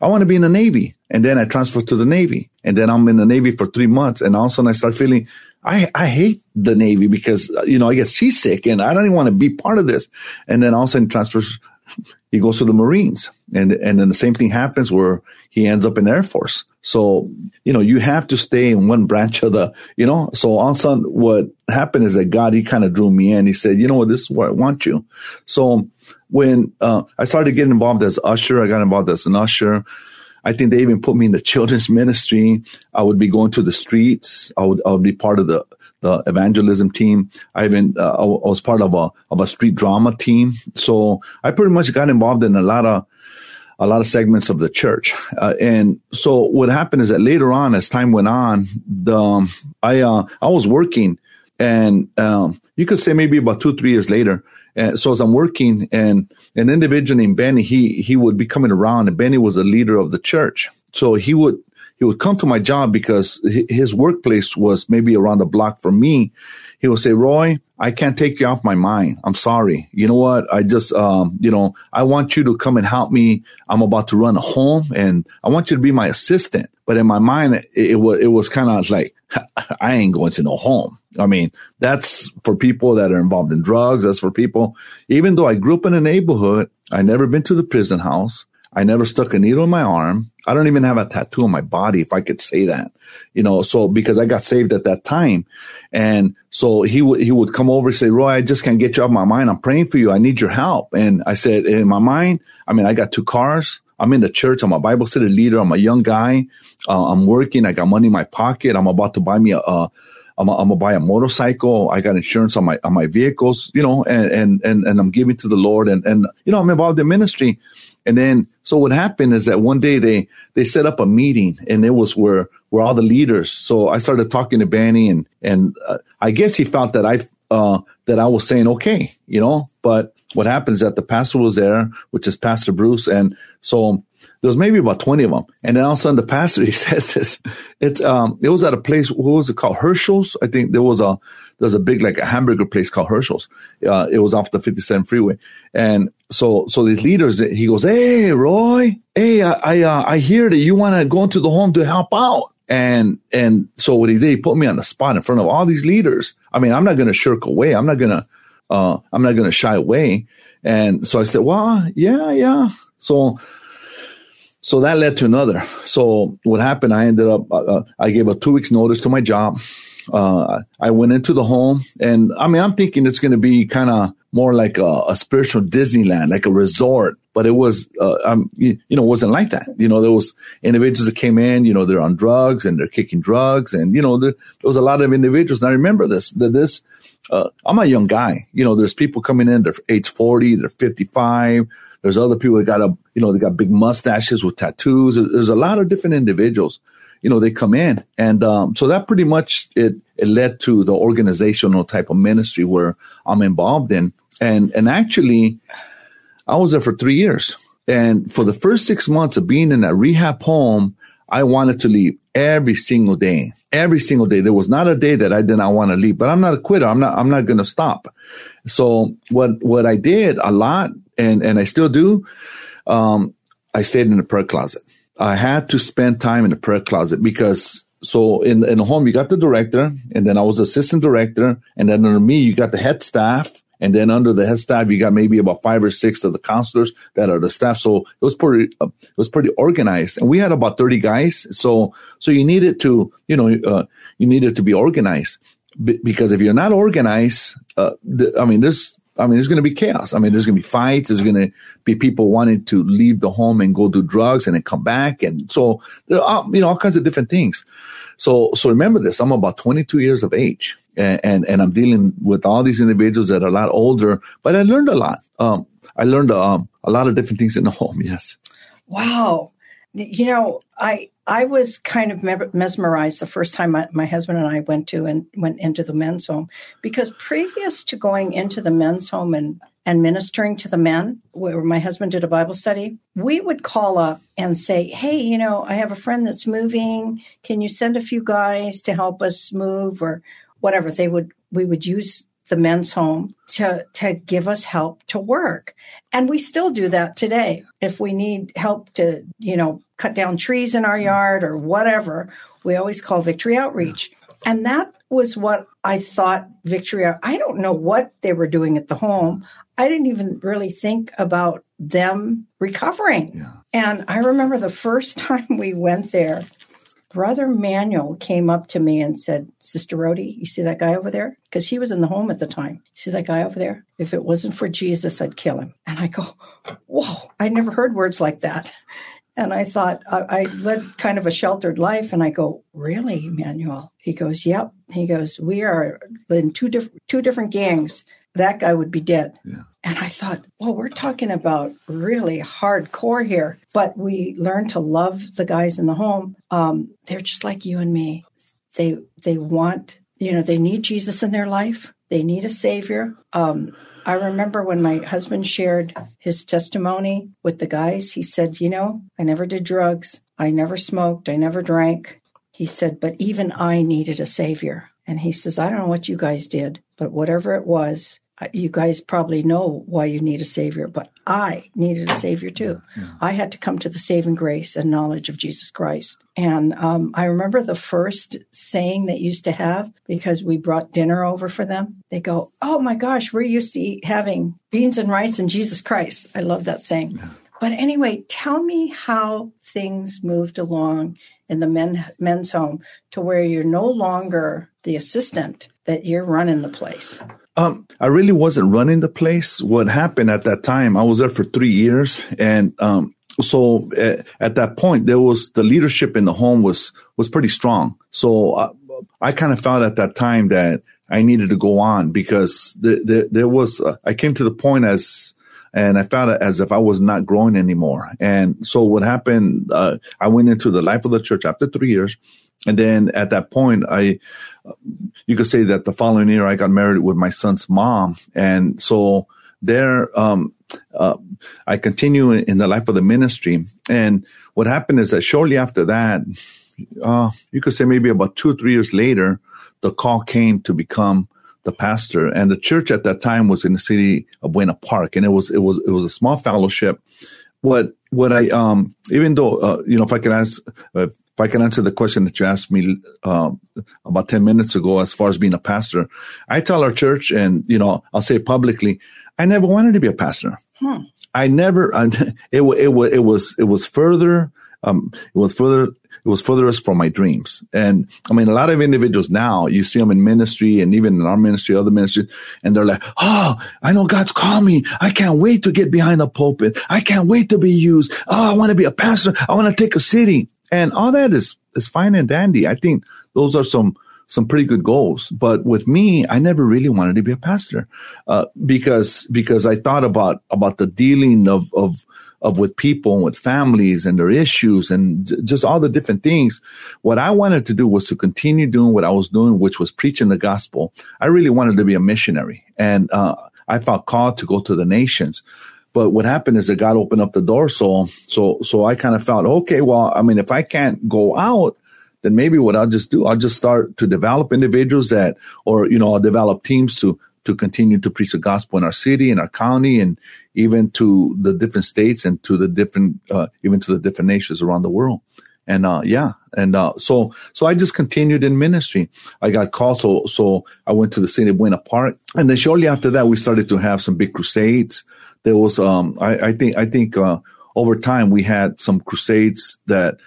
I want to be in the Navy. And then I transfer to the Navy. And then I'm in the Navy for three months. And all of a sudden I start feeling I, I hate the Navy because, uh, you know, I get seasick and I don't even want to be part of this. And then all of a sudden transfers, he goes to the Marines. And, and then the same thing happens where he ends up in Air Force. So, you know, you have to stay in one branch of the, you know, so on sudden what happened is that God, he kind of drew me in. He said, you know what, this is where I want you. So when, uh, I started getting involved as usher, I got involved as an usher. I think they even put me in the children's ministry. I would be going to the streets. I would, I would be part of the, the evangelism team. I even, uh, I was part of a, of a street drama team. So I pretty much got involved in a lot of, a lot of segments of the church. Uh, and so what happened is that later on, as time went on, the, um, I, uh, I was working and, um, you could say maybe about two, three years later, and so as I'm working and an individual named Benny, he, he would be coming around and Benny was a leader of the church. So he would, he would come to my job because his workplace was maybe around the block from me. He would say, Roy, I can't take you off my mind. I'm sorry. You know what? I just, um, you know, I want you to come and help me. I'm about to run a home and I want you to be my assistant. But in my mind, it, it was, it was kind of like, I ain't going to no home. I mean, that's for people that are involved in drugs. That's for people, even though I grew up in a neighborhood, I never been to the prison house. I never stuck a needle in my arm. I don't even have a tattoo on my body, if I could say that, you know, so because I got saved at that time. And so he would, he would come over and say, Roy, I just can't get you off my mind. I'm praying for you. I need your help. And I said, in my mind, I mean, I got two cars. I'm in the church. I'm a Bible study leader. I'm a young guy. Uh, I'm working. I got money in my pocket. I'm about to buy me a, a I'm, gonna buy a motorcycle. I got insurance on my on my vehicles, you know, and and and, and I'm giving to the Lord, and and you know I'm involved in ministry. And then, so what happened is that one day they, they set up a meeting and it was where, where all the leaders. So I started talking to Benny and, and uh, I guess he felt that I, uh, that I was saying, okay, you know, but what happens is that the pastor was there, which is Pastor Bruce. And so there was maybe about 20 of them. And then all of a sudden the pastor, he says this, it's, um, it was at a place, what was it called? Herschel's. I think there was a, there's a big like a hamburger place called Herschel's. Uh, it was off the 57 freeway, and so so these leaders, he goes, "Hey, Roy, hey, I I, uh, I hear that you want to go into the home to help out." And and so what he did, he put me on the spot in front of all these leaders. I mean, I'm not going to shirk away. I'm not gonna uh, I'm not going to shy away. And so I said, "Well, yeah, yeah." So so that led to another. So what happened? I ended up uh, uh I gave a two weeks notice to my job uh, I went into the home and I mean, I'm thinking it's going to be kind of more like a, a, spiritual Disneyland, like a resort, but it was, uh, um, you, you, know, wasn't like that. You know, there was individuals that came in, you know, they're on drugs and they're kicking drugs and, you know, there, there was a lot of individuals. And I remember this, that this, uh, I'm a young guy. You know, there's people coming in, they're age 40, they're 55. There's other people that got a, you know, they got big mustaches with tattoos. There's a lot of different individuals you know, they come in. And um, so that pretty much it, it led to the organizational type of ministry where I'm involved in. And, and actually, I was there for three years. And for the first six months of being in that rehab home, I wanted to leave every single day. Every single day. There was not a day that I did not want to leave, but I'm not a quitter. I'm not, I'm not going to stop. So what, what I did a lot and, and I still do, um, I stayed in the prayer closet. I had to spend time in the prayer closet because so in in the home you got the director and then I was assistant director and then under me you got the head staff and then under the head staff you got maybe about five or six of the counselors that are the staff. So it was pretty uh, it was pretty organized. And we had about 30 guys. So so you needed to you know uh, you needed to be organized. Because if you're not organized uh, the, I mean there's I mean, there's going to be chaos. I mean, there's going to be fights. There's going to be people wanting to leave the home and go do drugs and then come back. And so there are, you know, all kinds of different things. So, so remember this. I'm about 22 years of age and, and, and I'm dealing with all these individuals that are a lot older, but I learned a lot. Um, I learned, um, a lot of different things in the home. Yes. Wow. You know, I, I was kind of mesmerized the first time my, my, husband and I went to and went into the men's home because previous to going into the men's home and and ministering to the men where my husband did a Bible study, we would call up and say, Hey, you know, I have a friend that's moving. Can you send a few guys to help us move or whatever? They would, we would use the men's home to, to give us help to work. And we still do that today. If we need help to, you know, cut down trees in our yard or whatever, we always call Victory Outreach. And that was what I thought Victory I don't know what they were doing at the home. I didn't even really think about them recovering. Yeah. And I remember the first time we went there, Brother Manuel came up to me and said, Sister Rhody, you see that guy over there? Because he was in the home at the time. See that guy over there? If it wasn't for Jesus, I'd kill him. And I go, Whoa, I never heard words like that. And I thought, I, I led kind of a sheltered life. And I go, Really, Manuel? He goes, Yep. He goes, We are in two, diff- two different gangs. That guy would be dead. Yeah. And I thought, well, we're talking about really hardcore here, but we learn to love the guys in the home. Um, they're just like you and me. They they want, you know, they need Jesus in their life. They need a savior. Um, I remember when my husband shared his testimony with the guys, he said, You know, I never did drugs. I never smoked. I never drank. He said, but even I needed a savior. And he says, I don't know what you guys did, but whatever it was, you guys probably know why you need a savior, but I needed a savior too. Yeah, yeah. I had to come to the saving grace and knowledge of Jesus Christ. And um, I remember the first saying they used to have because we brought dinner over for them. They go, "Oh my gosh, we're used to eat, having beans and rice and Jesus Christ." I love that saying. Yeah. But anyway, tell me how things moved along in the men, men's home to where you're no longer the assistant that you're running the place. Um, I really wasn't running the place. What happened at that time, I was there for three years. And, um, so at, eh, at, that point, there was the leadership in the home was, was pretty strong. So uh, I kind of felt at that time that I needed to go on because the, the, there was, uh, I came to the point as, and I felt as if I was not growing anymore. And so what happened, uh, I went into the life of the church after three years. And then at that point, I, you could say that the following year I got married with my son's mom. And so there, um, uh, I continue in the life of the ministry. And what happened is that shortly after that, uh, you could say maybe about two or three years later, the call came to become the pastor. And the church at that time was in the city of Buena Park. And it was, it was, it was a small fellowship. What, what I, um, even though, uh, you know, if I can ask, uh, I can answer the question that you asked me um, about 10 minutes ago, as far as being a pastor, I tell our church, and, you know, I'll say publicly, I never wanted to be a pastor. Hmm. I never, I, it, it, it, it was, it was further, um, it was further, it was furthest from my dreams. And I mean, a lot of individuals now, you see them in ministry and even in our ministry, other ministries, and they're like, Oh, I know God's called me. I can't wait to get behind the pulpit. I can't wait to be used. Oh, I want to be a pastor. I want to take a city. And all that is, is fine and dandy. I think those are some, some pretty good goals. But with me, I never really wanted to be a pastor, uh, because, because I thought about, about the dealing of, of, of with people and with families and their issues and just all the different things. What I wanted to do was to continue doing what I was doing, which was preaching the gospel. I really wanted to be a missionary and, uh, I felt called to go to the nations. But what happened is that God opened up the door. So, so, so I kind of felt, okay, well, I mean, if I can't go out, then maybe what I'll just do, I'll just start to develop individuals that, or, you know, I'll develop teams to, to continue to preach the gospel in our city, in our county, and even to the different states and to the different, uh, even to the different nations around the world. And, uh, yeah. And, uh, so, so I just continued in ministry. I got called. So, so I went to the city of Buena Park. And then shortly after that, we started to have some big crusades there was um I, I think I think uh, over time we had some crusades that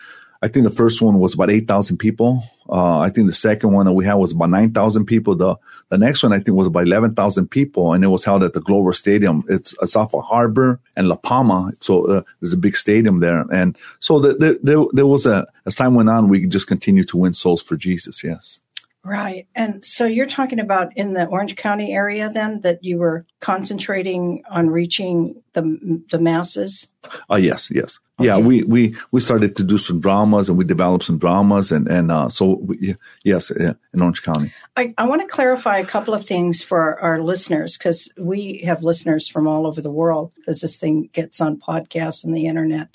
I think the first one was about eight thousand people. Uh, I think the second one that we had was about nine thousand people. The the next one I think was about eleven thousand people, and it was held at the Glover Stadium. It's it's off of Harbor and La Palma, so uh, there's a big stadium there. And so the, the, there there was a as time went on, we just continued to win souls for Jesus. Yes. Right. And so you're talking about in the Orange County area then that you were concentrating on reaching the the masses? Uh, yes, yes. Okay. Yeah, we, we, we started to do some dramas and we developed some dramas and, and, uh, so we, yes, in Orange County. I, I want to clarify a couple of things for our listeners because we have listeners from all over the world because this thing gets on podcasts and the internet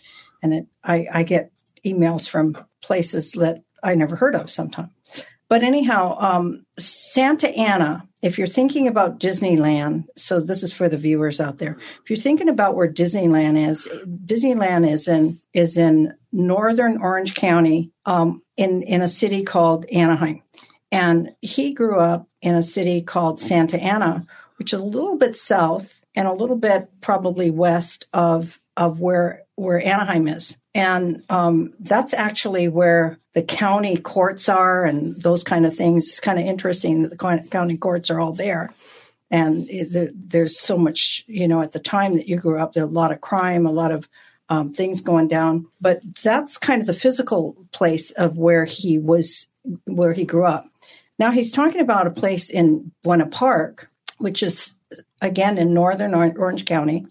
and it, I, I get emails from places that I never heard of sometimes. But anyhow, um, Santa Ana, if you're thinking about Disneyland, so this is for the viewers out there. If you're thinking about where Disneyland is, Disneyland is in is in northern Orange County, um, in in a city called Anaheim, and he grew up in a city called Santa Ana, which is a little bit south and a little bit probably west of of where where Anaheim is. And um, that's actually where the county courts are and those kind of things. It's kind of interesting that the county courts are all there. And there's so much, you know, at the time that you grew up, there's a lot of crime, a lot of um, things going down. But that's kind of the physical place of where he was, where he grew up. Now he's talking about a place in Buena Park, which is again in northern Orange County.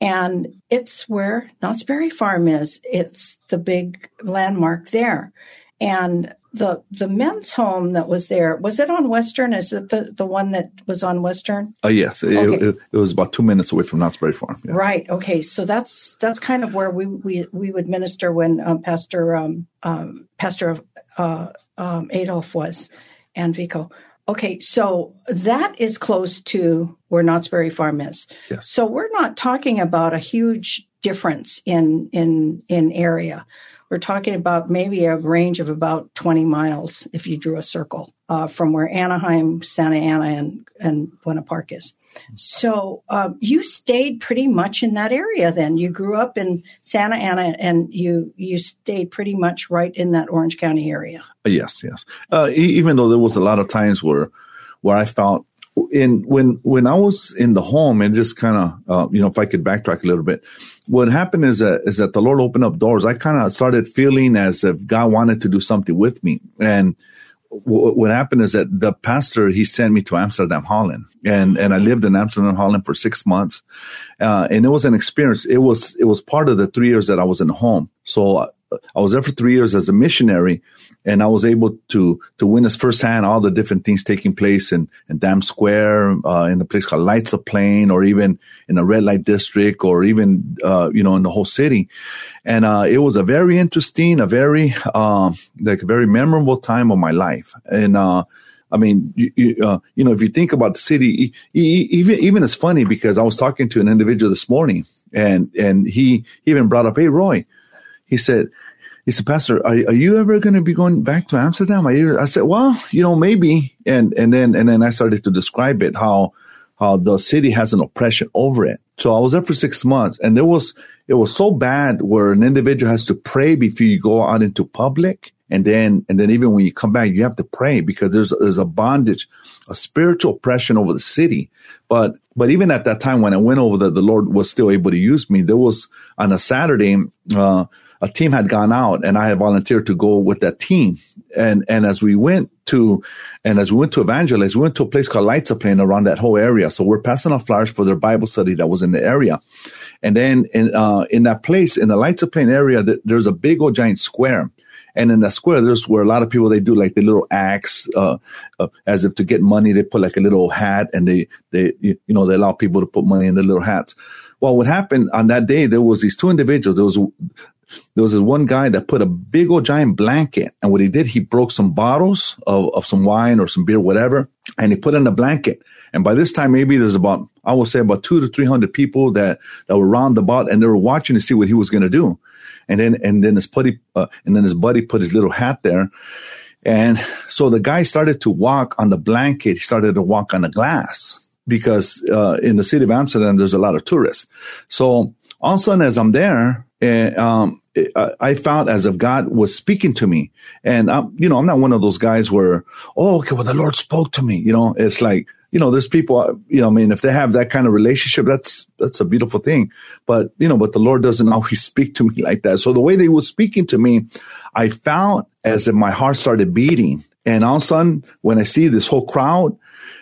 And it's where Knott's Berry Farm is. It's the big landmark there. And the the men's home that was there was it on Western? Is it the the one that was on Western? Uh, yes, it, Okay. it, it was about two minutes away from Knott's Berry Farm. yes. Right. Okay. So that's that's kind of where we we, we would minister when um, Pastor um, um, Pastor uh, um, Adolf was, and Vico. Okay, so that is close to where Knott's Berry Farm is. Yes. So we're not talking about a huge difference in in in area. We're talking about maybe a range of about 20 miles if you drew a circle uh, from where Anaheim, Santa Ana, and and Buena Park is. So um, you stayed pretty much in that area. Then you grew up in Santa Ana, and you you stayed pretty much right in that Orange County area. Yes, yes. Uh, even though there was a lot of times where, where I felt in when when I was in the home and just kind of uh, you know if I could backtrack a little bit, what happened is that is that the Lord opened up doors. I kind of started feeling as if God wanted to do something with me, and w- what happened is that the pastor he sent me to Amsterdam, Holland, and and I lived in Amsterdam, Holland for six months, uh, and it was an experience. It was it was part of the three years that I was in the home. So I was there for three years as a missionary, and I was able to to witness firsthand all the different things taking place in in Dam Square, uh, in a place called Leidseplein, or even in the red light district, or even uh, you know in the whole city. And uh, it was a very interesting, a very um, like a very memorable time of my life. And uh, I mean, you, you, uh, you know, if you think about the city, even even it's funny because I was talking to an individual this morning, and and he, he even brought up, "Hey, Roy," he said, he said, Pastor, are, are you ever going to be going back to Amsterdam? I said, well, you know, maybe. And, and then, and then I started to describe it, how, how the city has an oppression over it. So I was there for six months and there was, it was so bad where an individual has to pray before you go out into public. And then, and then even when you come back, you have to pray because there's, there's a bondage, a spiritual oppression over the city. But, but even at that time when I went over there, the Lord was still able to use me. There was on a Saturday, uh, a team had gone out and I had volunteered to go with that team. And, and as we went to, and as we went to evangelize, we went to a place called Leidseplein around that whole area. So we're passing out flyers for their Bible study that was in the area. And then in, uh, in that place, in the Leidseplein area, th- there's a big old giant square. And in that square, there's where a lot of people, they do like the little acts, uh, uh, as if to get money, they put like a little hat and they, they, you know, they allow people to put money in the little hats. Well, what happened on that day, there was these two individuals. There was there was this one guy that put a big old giant blanket. And what he did, he broke some bottles of, of some wine or some beer, whatever, and he put in the blanket. And by this time, maybe there's about, I would say about two to 300 people that, that were round about and they were watching to see what he was going to do. And then, and then his buddy, uh, and then his buddy put his little hat there. And so the guy started to walk on the blanket. He started to walk on the glass because, uh, in the city of Amsterdam, there's a lot of tourists. So all of a sudden, as I'm there, and um, it, I found as if God was speaking to me, and I'm, you know, I'm not one of those guys where, oh, okay, well, the Lord spoke to me. You know, it's like, you know, there's people, you know, I mean, if they have that kind of relationship, that's that's a beautiful thing. But you know, but the Lord doesn't always speak to me like that. So the way He was speaking to me, I found as if my heart started beating, and all of a sudden, when I see this whole crowd,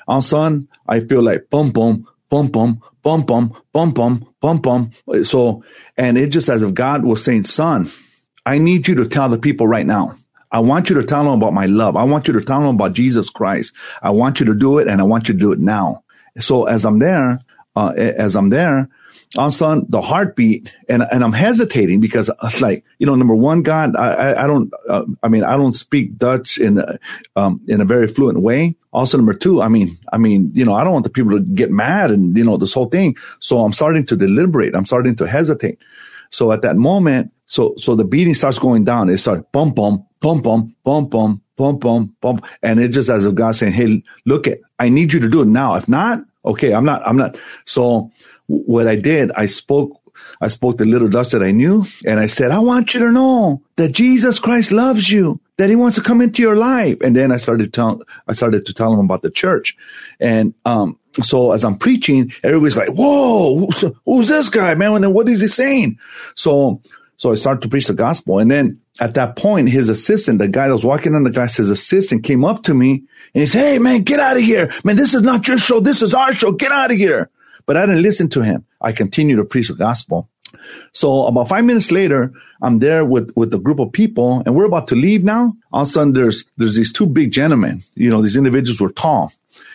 all of a sudden, I feel like boom, boom, boom, boom, bum bum bum bum bum bum. So, and it just as if God was saying, "Son, I need you to tell the people right now. I want you to tell them about my love. I want you to tell them about Jesus Christ. I want you to do it, and I want you to do it now." So, as I'm there, uh, as I'm there, all of a sudden the heartbeat, and and I'm hesitating because it's like you know, number one, God, I I, I don't, uh, I mean, I don't speak Dutch in a, um, in a very fluent way. Also, number two, I mean, I mean, you know, I don't want the people to get mad and you know this whole thing. So I'm starting to deliberate. I'm starting to hesitate. So at that moment, so so the beating starts going down. It starts bum bum bum bum bum bum bum bum bum, and it just as if God saying, "Hey, look it, I need you to do it now. If not, okay, I'm not, I'm not." So what I did, I spoke. I spoke the little Dutch that I knew, and I said, "I want you to know that Jesus Christ loves you, that He wants to come into your life." And then I started to tell, I started to tell him about the church, and um, so as I'm preaching, everybody's like, "Whoa, who's, who's this guy, man? And what is he saying?" So, so I started to preach the gospel, and then at that point, his assistant, the guy that was walking on the glass, his assistant came up to me and he said, "Hey, man, get out of here, man! This is not your show. This is our show. Get out of here." But I didn't listen to him. I continued to preach the gospel. So about five minutes later, I'm there with, with a group of people and we're about to leave now. All of a sudden there's, there's these two big gentlemen. You know, these individuals were tall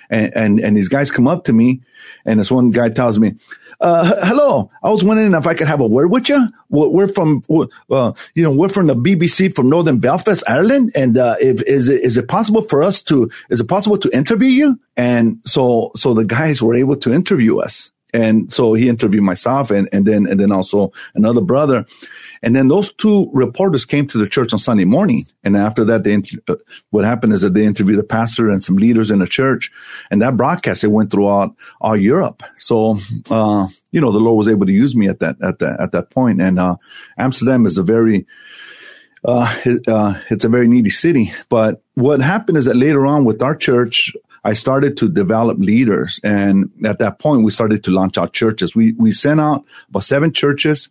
and, and, and these guys come up to me and this one guy tells me, uh, hello. I was wondering if I could have a word with you. We're from, uh, you know, we're from the BBC from Northern Belfast, Ireland. And, uh, if, is it, is it possible for us to, is it possible to interview you? And so, so the guys were able to interview us. And so he interviewed myself and, and then, and then also another brother. And then those two reporters came to the church on Sunday morning. And after that, they, uh, what happened is that they interviewed the pastor and some leaders in the church. And that broadcast, it went throughout all Europe. So, uh, you know, the Lord was able to use me at that, at that, at that point. And, uh, Amsterdam is a very, uh, uh, it's a very needy city. But what happened is that later on with our church, I started to develop leaders. And at that point, we started to launch out churches. We, we sent out about seven churches.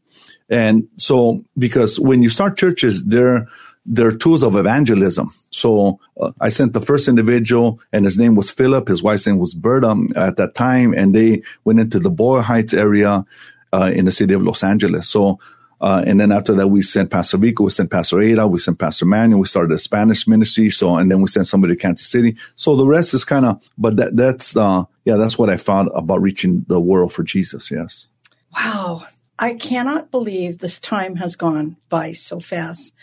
And so, because when you start churches, they're, they're tools of evangelism. So uh, I sent the first individual and his name was Philip. His wife's name was Berta at that time. And they went into the Boyle Heights area, uh, in the city of Los Angeles. So uh, and then after that, we sent Pastor Rico, we sent Pastor Ada, we sent Pastor Manuel, we started a Spanish ministry. So, and then we sent somebody to Kansas City. So the rest is kind of, but that, that's, uh, yeah, that's what I found about reaching the world for Jesus. Yes. Wow. I cannot believe this time has gone by so fast.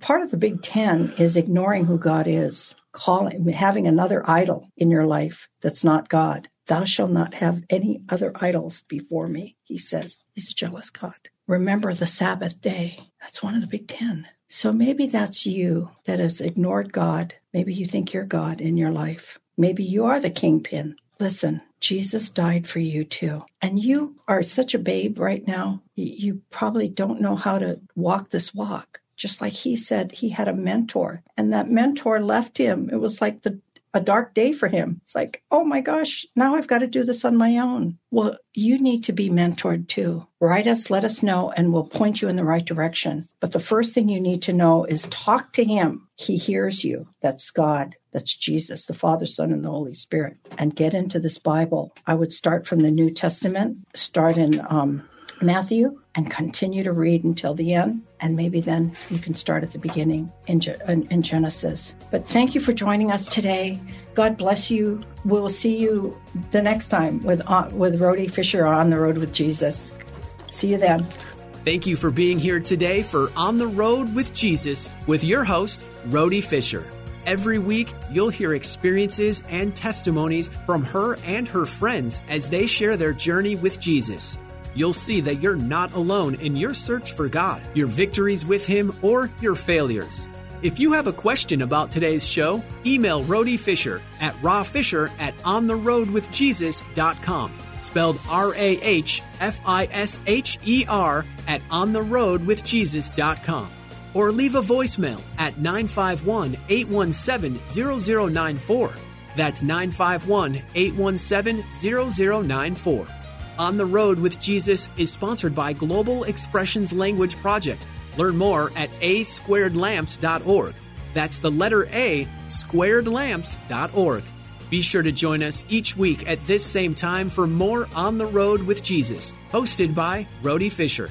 Part of the Big Ten is ignoring who God is, calling, having another idol in your life that's not God. Thou shalt not have any other idols before me, he says. He's a jealous God remember the Sabbath day. That's one of the big 10. So maybe that's you that has ignored God. Maybe you think you're God in your life. Maybe you are the kingpin. Listen, Jesus died for you too. And you are such a babe right now. You probably don't know how to walk this walk. Just like he said, he had a mentor, and that mentor left him. It was like the a dark day for him. It's like, oh my gosh, now I've got to do this on my own. Well, you need to be mentored too. Write us, let us know, and we'll point you in the right direction. But the first thing you need to know is talk to him. He hears you. That's God. That's Jesus, the Father, Son, and the Holy Spirit. And get into this Bible. I would start from the New Testament, start in um, Matthew and continue to read until the end. And maybe then you can start at the beginning in, in Genesis. But thank you for joining us today. God bless you. We'll see you the next time with, uh, with Rhody Fisher on the Rhode with Jesus. See you then. Thank you for being here today for On the Rhode with Jesus with your host, Rhody Fisher. Every week, you'll hear experiences and testimonies from her and her friends as they share their journey with Jesus you'll see that you're not alone in your search for God, your victories with Him, or your failures. If you have a question about today's show, email Rhody Fisher at rawfisher at ontherhodewithjesus.com. Spelled R A H F I S H E R at ontherhodewithjesus.com. Or leave a voicemail at 951 817 0094. That's 951 817 0094. On the Rhode with Jesus is sponsored by Global Expressions Language Project. Learn more at asquaredlamps.org. That's the letter A, squaredlamps.org. Be sure to join us each week at this same time for more On the Rhode with Jesus, hosted by Rhody Fisher.